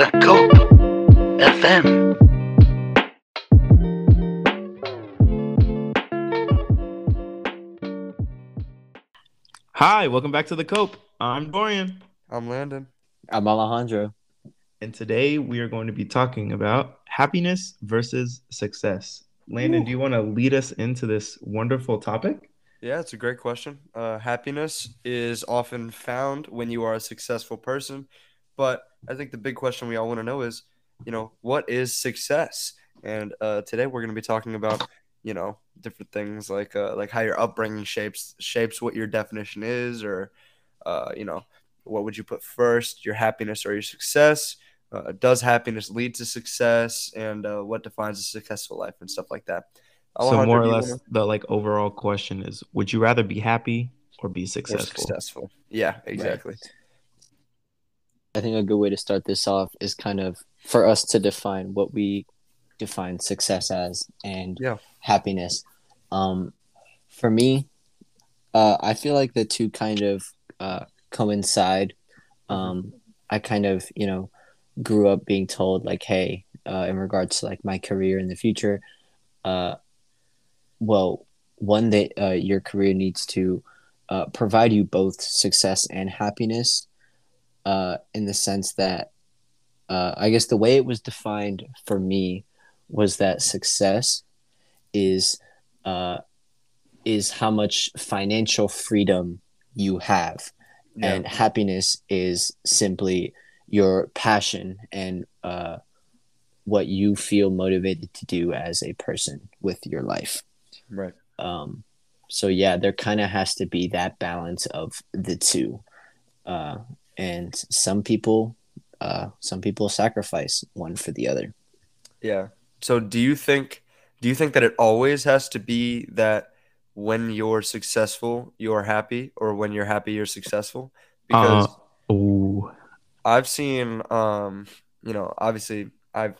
The Cope FM. Hi, welcome back to the Cope. I'm Dorian, I'm Landon. I'm Alejandro. and today we are going to be talking about happiness versus success. Landon, Ooh. do you want to lead us into this wonderful topic? Yeah, it's a great question. Uh, happiness is often found when you are a successful person, but I think the big question we all want to know is, you know, what is success? And uh, today we're going to be talking about, you know, different things like uh, like how your upbringing shapes shapes what your definition is, or, uh, you know, what would you put first, your happiness or your success? Uh, does happiness lead to success, and uh, what defines a successful life and stuff like that. so more or less wanna- the like overall question is would you rather be happy or be or successful? successful. Yeah, exactly. I think a good way to start this off is kind of for us to define what we define success as and Yeah. happiness. Um, for me, uh, I feel like the two kind of uh, coincide. Um, I kind of, you know, grew up being told like, hey, uh, in regards to like my career in the future, uh, well, one that uh, your career needs to uh, provide you both success and happiness uh, in the sense that uh, I guess the way it was defined for me was that success is uh, is how much financial freedom you have, Yeah. and happiness is simply your passion and uh, what you feel motivated to do as a person with your life. Right. Um, so yeah, there kind of has to be that balance of the two, uh, and some people, uh, some people sacrifice one for the other. Yeah. So do you think do you think that it always has to be that when you're successful, you're happy or when you're happy you're successful? Because Uh, Ooh. I've seen um, you know, obviously I've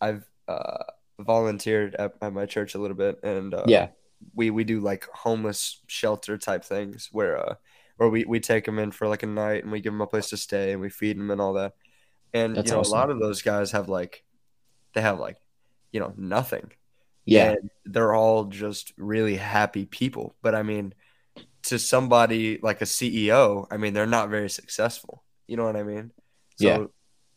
I've uh volunteered at, at my church a little bit and uh, Yeah, we we do like homeless shelter type things where uh where we we take them in for like a night and we give them a place to stay and we feed them and all that. And That's you know, awesome. a lot of those guys have like they have like you know nothing. yeah, And they're all just really happy people. But I mean, to somebody like a CEO, I mean, they're not very successful. You know what I mean? So, Yeah.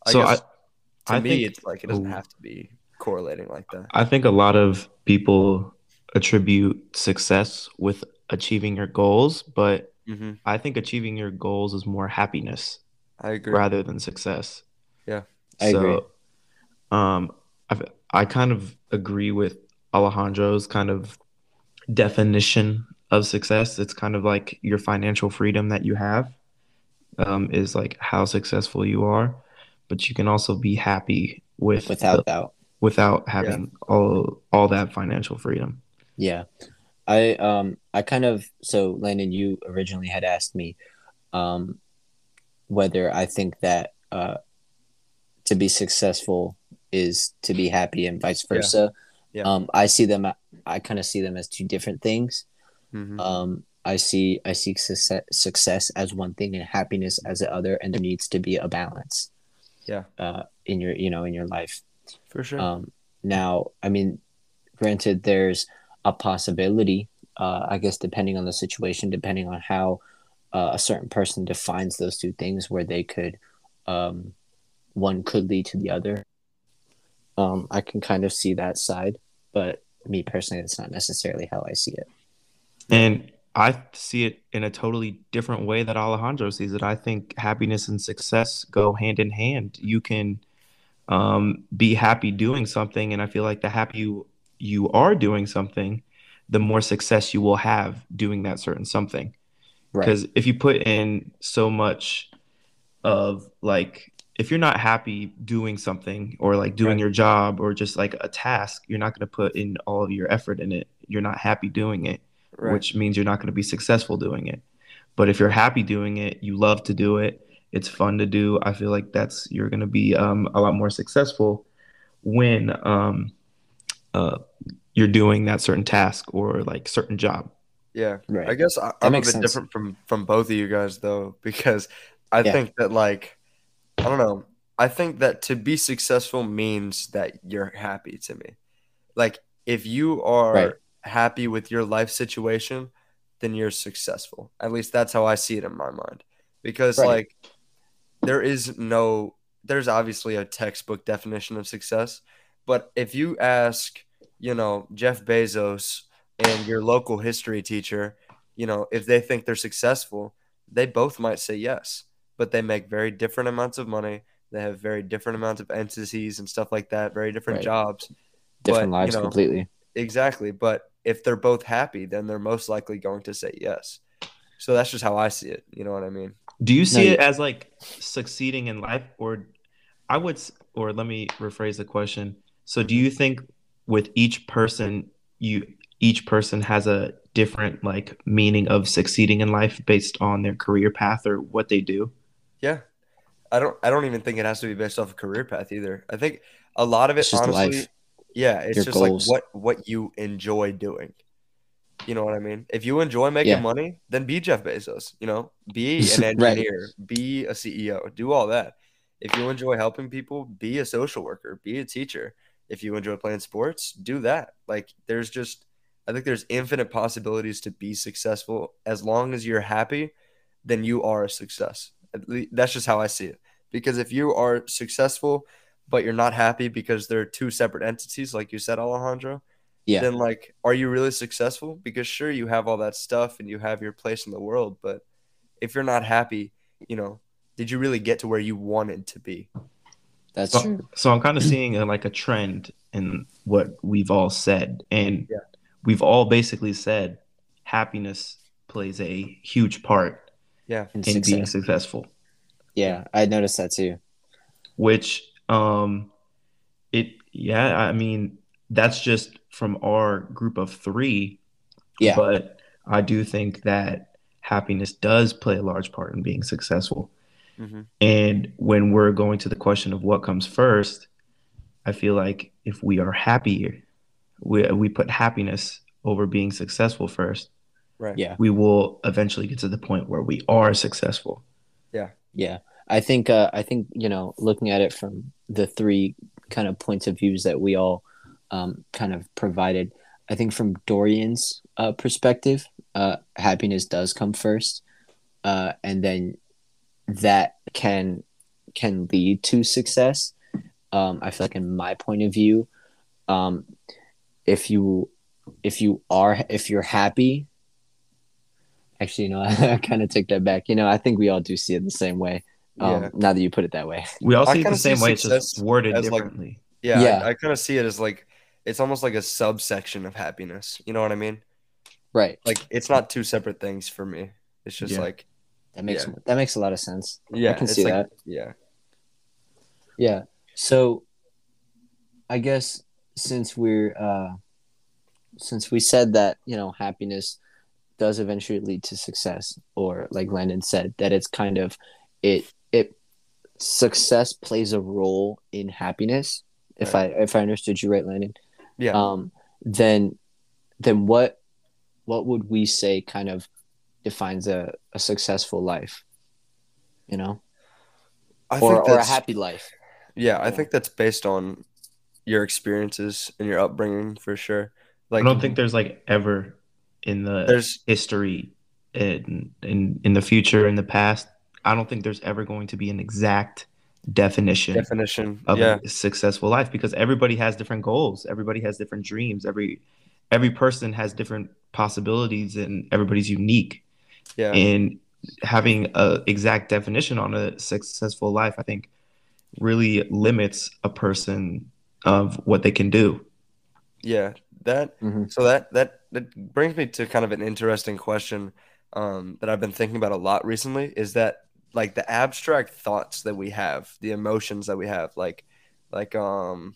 I So guess to I me, think- it's like it doesn't have to be correlating like that. I think a lot of people attribute success with achieving your goals, but hmm I think achieving your goals is more happiness I agree. rather than success. Yeah. I so, agree. Um, I I kind of agree with Alejandro's kind of definition of success. It's kind of like your financial freedom that you have um, is like how successful you are, but you can also be happy with without the- doubt. without having all all that financial freedom. Yeah, I um I kind of so Landon, you originally had asked me, um, whether I think that uh, to be successful is to be happy and vice versa. Yeah. Um, I see them. I kind of see them as two different things. hmm Um, I see I see success, success as one thing and happiness as the other, and there needs to be a balance. Yeah. Uh, in your you know in your life. For sure. Um, now, I mean, granted, there's a possibility. Uh, I guess depending on the situation, depending on how uh, a certain person defines those two things, where they could, um, one could lead to the other. Um, I can kind of see that side, but me personally, that's not necessarily how I see it. And I see it in a totally different way that Alejandro sees it. I think happiness and success go hand in hand. You can um, be happy doing something, and I feel like the happy you are doing something, the more success you will have doing that certain something. Right. Because if you put in so much of like, if you're not happy doing something or like doing Right. your job or just like a task, you're not going to put in all of your effort in it. You're not happy doing it right. which means you're not going to be successful doing it. But if you're happy doing it, you love to do it, it's fun to do. I feel like that's you're going to be um, a lot more successful when um, uh, you're doing that certain task or like certain job. yeah. Right. I guess I, I'm a bit sense. different from from both of you guys though, because I Yeah. think that like I don't know. I think that to be successful means that you're happy to me. Like if you are Right. happy with your life situation, then you're successful. At least that's how I see it in my mind. Because Right. like there is no there's obviously a textbook definition of success, but if you ask, you know, Jeff Bezos and your local history teacher, you know, if they think they're successful, they both might say yes, but they make very different amounts of money. They have very different amounts of entities and stuff like that, very different Right. jobs. Different But, you lives know, completely. Exactly. But if they're both happy, then they're most likely going to say yes. So that's just how I see it. You know what I mean? Do you see No, it as like succeeding in life, or I would, or let me rephrase the question. So, do you think with each person, you each person has a different like meaning of succeeding in life based on their career path or what they do? Yeah. I don't I don't even think it has to be based off a career path either. I think a lot of it It's just honestly life. yeah, it's Your just goals. like what what you enjoy doing. You know what I mean? If you enjoy making Yeah. money, then be Jeff Bezos, you know? Be an Right. engineer, be a CEO, do all that. If you enjoy helping people, be a social worker, be a teacher. If you enjoy playing sports, do that. Like there's just I think there's infinite possibilities to be successful as long as you're happy, then you are a success. That's just how I see it. Because if you are successful but you're not happy because they're two separate entities like you said Alejandro, Yeah. then like are you really successful? Because sure you have all that stuff and you have your place in the world, but if you're not happy, you know, did you really get to where you wanted to be? That's So, true. so I'm kind of seeing a, like a trend in what we've all said, and Yeah. we've all basically said happiness plays a huge part Yeah. In in being successful. Yeah, I noticed that too. which um it yeah i mean that's just from our group of three Yeah. but i do think that happiness does play a large part in being successful Mhm. and when we're going to the question of what comes first i feel like if we are happier we, we put happiness over being successful first Right. Yeah. we will eventually get to the point where we are successful Yeah. Yeah, I think uh, I think you know, looking at it from the three kind of points of views that we all um, kind of provided, I think from Dorian's uh, perspective, uh, happiness does come first, uh, and then that can can lead to success. Um, I feel like, in my point of view, um, if you if you are if you're happy. Actually, you know, I kind of take that back. You know, I think we all do see it the same way. Um, Yeah. Now that you put it that way. we all see it the same way it's just worded as, like, differently Yeah. Yeah. I, I kind of see it as like it's almost like a subsection of happiness. You know what I mean? Right. Like it's not two separate things for me. It's just Yeah. like That makes Yeah. that makes a lot of sense. yeah, I can see like, that. Yeah. Yeah. So I guess since we're uh since we said that, you know, happiness does eventually lead to success, or like Landon said, that it's kind of it it success plays a role in happiness. If I if I understood you right, Landon. Yeah. Um then then what what would we say kind of defines a, a successful life? You know? I Or think or a that's happy life. yeah, I think that's based on your experiences and your upbringing for sure. Like I don't think there's like ever in the there's history in in in the future in the past. I don't think there's ever going to be an exact definition definition. of Yeah. a successful life because everybody has different goals. Everybody has different dreams. Every every person has different possibilities and everybody's unique. Yeah. And having a exact definition on a successful life, I think, really limits a person of what they can do. Yeah. That Mhm. So that that that brings me to kind of an interesting question um, that I've been thinking about a lot recently. Is that like the abstract thoughts that we have, the emotions that we have, like like um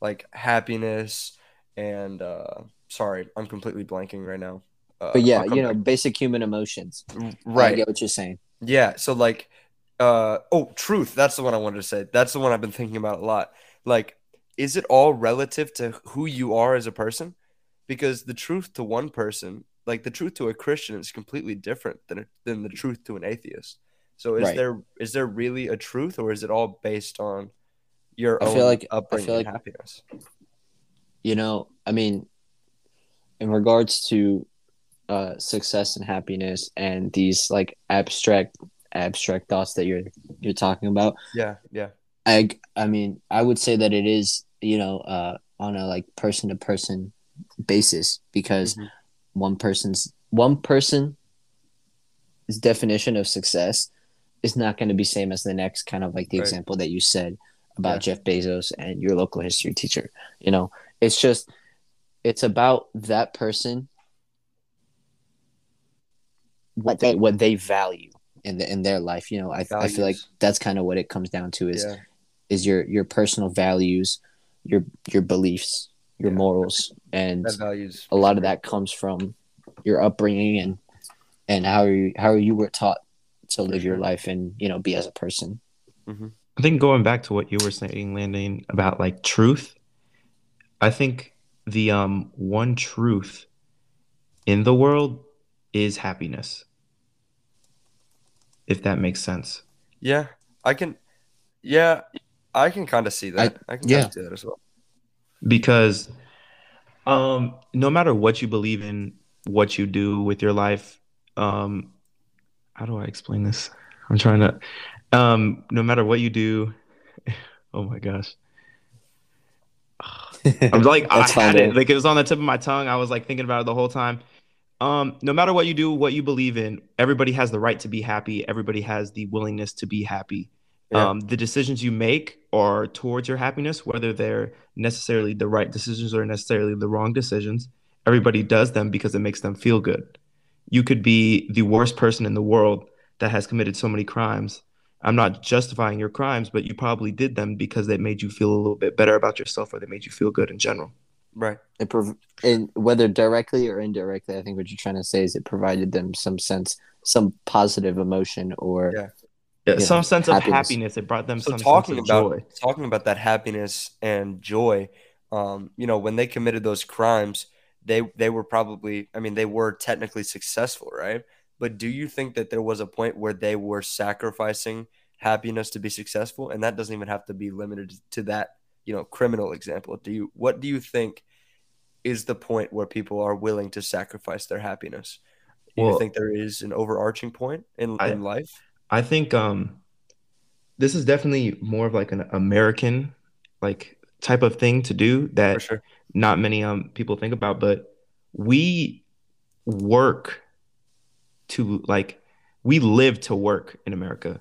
like happiness and uh, sorry, I'm completely blanking right now. Uh, But yeah, you know, basic human emotions. I right? get what you're saying. Yeah. So like, uh, oh, truth. That's the one I wanted to say. That's the one I've been thinking about a lot. Like, is it all relative to who you are as a person? Because the truth to one person, like the truth to a Christian, is completely different than than the truth to an atheist. So is Right. there is there really a truth, or is it all based on your I own feel like- I upbringing feel and like- happiness? you know i mean in regards to uh success and happiness and these like abstract abstract thoughts that you're you're talking about Yeah, yeah, i i mean i would say that it is you know uh on a like person to person basis because Mhm. one person's one person's definition of success is not going to be same as the next kind of like the Right. example that you said about Yeah. Jeff Bezos and your local history teacher you know it's just it's about that person what they what they value in the, in their life you know I, I feel like that's kind of what it comes down to is yeah, is your your personal values your your beliefs your Yeah. morals and that values a lot of that comes from your upbringing and and how you how you were taught to live your life and you know be as a person. I think going back to what you were saying, Landon, about like truth, I think the um one truth in the world is happiness. If that makes sense. Yeah, I can. Yeah, I can kind of see that. I, can yeah. kind of see that as well. because um no matter what you believe in what you do with your life um how do i explain this i'm trying to um no matter what you do oh my gosh i'm like i had it like it was on the tip of my tongue i was like thinking about it the whole time um no matter what you do what you believe in everybody has the right to be happy everybody has the willingness to be happy Yeah. um, the decisions you make are towards your happiness, whether they're necessarily the right decisions or necessarily the wrong decisions. Everybody does them because it makes them feel good. You could be the worst person in the world that has committed so many crimes. I'm not justifying your crimes, but you probably did them because they made you feel a little bit better about yourself or they made you feel good in general. Right. it prov- and whether directly or indirectly i think what you're trying to say is it provided them some sense some positive emotion or Yeah. Yeah, Yeah, some sense of happiness. happiness. It brought them So some talking sense of about joy. talking about that happiness and joy, um, you know, when they committed those crimes, they they were probably, I mean, they were technically successful, right? But do you think that there was a point where they were sacrificing happiness to be successful, and that doesn't even have to be limited to that, you know, criminal example? Do you what do you think is the point where people are willing to sacrifice their happiness? Do you think there is an overarching point in, I- in life? I think um this is definitely more of like an American like type of thing to do that sure. not many um people think about, but we work to like we live to work in America.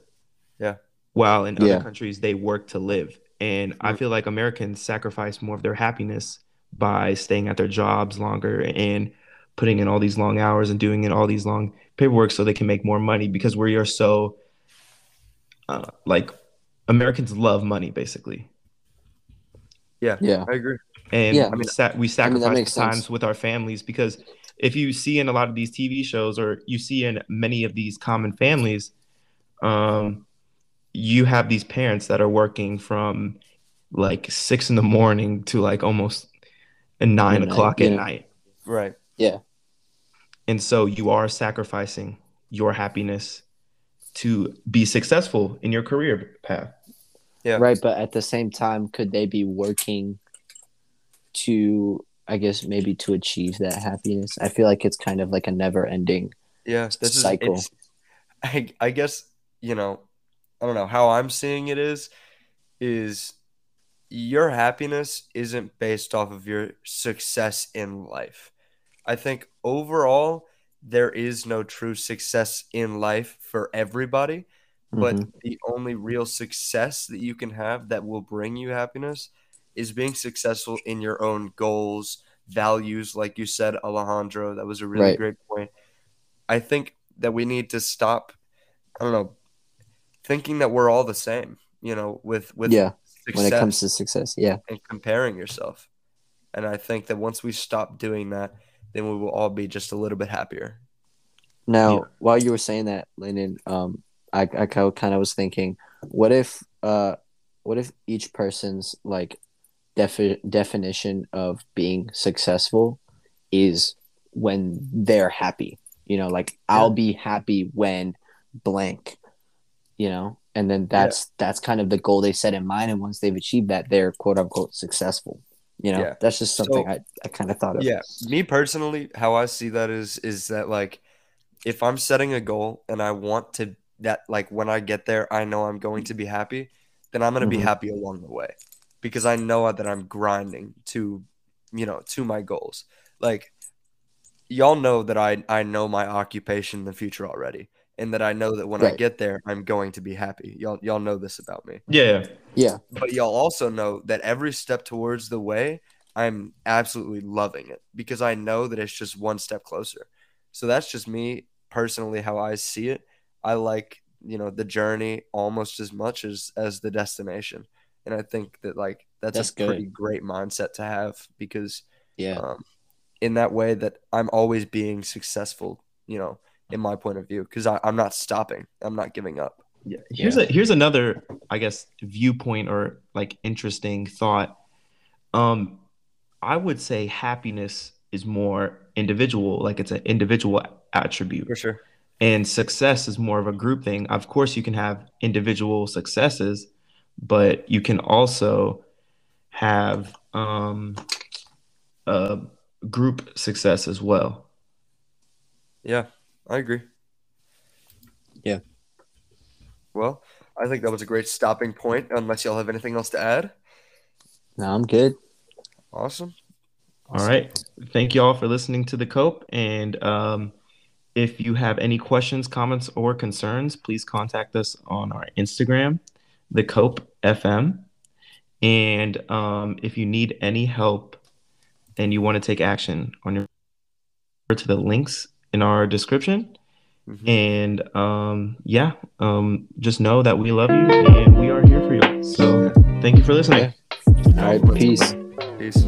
Yeah. While in Yeah. other countries they work to live. And I feel like Americans sacrifice more of their happiness by staying at their jobs longer and putting in all these long hours and doing in all these long paperwork so they can make more money because we are so uh, like Americans love money basically. yeah yeah, I agree. And Yeah. we, sa- we sacrifice makes times sense. with our families because if you see in a lot of these TV shows or you see in many of these common families, um, you have these parents that are working from like six in the morning to like almost nine Midnight, o'clock at yeah. night. Right. Yeah. And so you are sacrificing your happiness to be successful in your career path. Yeah. Right, but at the same time, could they be working to, I guess, maybe to achieve that happiness? I feel like it's kind of like a never ending. Yeah, this cycle. is I I guess you know, I don't know how I'm seeing it is is your happiness isn't based off of your success in life. I think overall there is no true success in life for everybody, but Mhm. the only real success that you can have that will bring you happiness is being successful in your own goals, values, like you said, Alejandro. That was a really Right. great point. I think that we need to stop, I don't know, thinking that we're all the same, you know, with with yeah, when it comes to success, yeah, and comparing yourself. And I think that once we stop doing that, then we will all be just a little bit happier. Now, Yeah. while you were saying that, Landon, um, I, I kind of was thinking, what if, uh, what if each person's like defi- definition of being successful is when they're happy? You know, like I'll be happy when blank. You know, and then that's that's kind of the goal they set in mind. And once they've achieved that, they're quote unquote successful. You know, Yeah. that's just something So- I, I kind of thought of. Yeah, me personally, how I see that is is that like if I'm setting a goal and I want to that like when I get there, I know I'm going to be happy, then I'm going to Mhm. be happy along the way because I know that I'm grinding to you know, to my goals. Like y'all know that I I know my occupation in the future already and that I know that when I get there, I'm going to be happy. Y'all y'all know this about me Yeah. Yeah. but y'all also know that every step towards the way i'm absolutely loving it because i know that it's just one step closer so that's just me personally how i see it i like you know the journey almost as much as as the destination and i think that like that's, That's a good. pretty great mindset to have because Yeah. um, in that way that i'm always being successful you know in my point of view because i'm not stopping i'm not giving up Yeah. Here's a here's another, I guess, viewpoint or like interesting thought. Um, I would say happiness is more individual, like it's an individual attribute. for sure and success is more of a group thing. Of course, you can have individual successes, but you can also have um, a group success as well. Yeah, I agree. Yeah. Well, I think that was a great stopping point, unless y'all have anything else to add. No, I'm good. Awesome. All right. Thank you all for listening to the Cope. And um, if you have any questions, comments, or concerns, please contact us on our Instagram, the Cope FM. And um, if you need any help and you want to take action on your to the links in our description. Mhm. And um, yeah, um, just know that we love you and we are here for you. So thank you for listening. All right. Peace. Peace.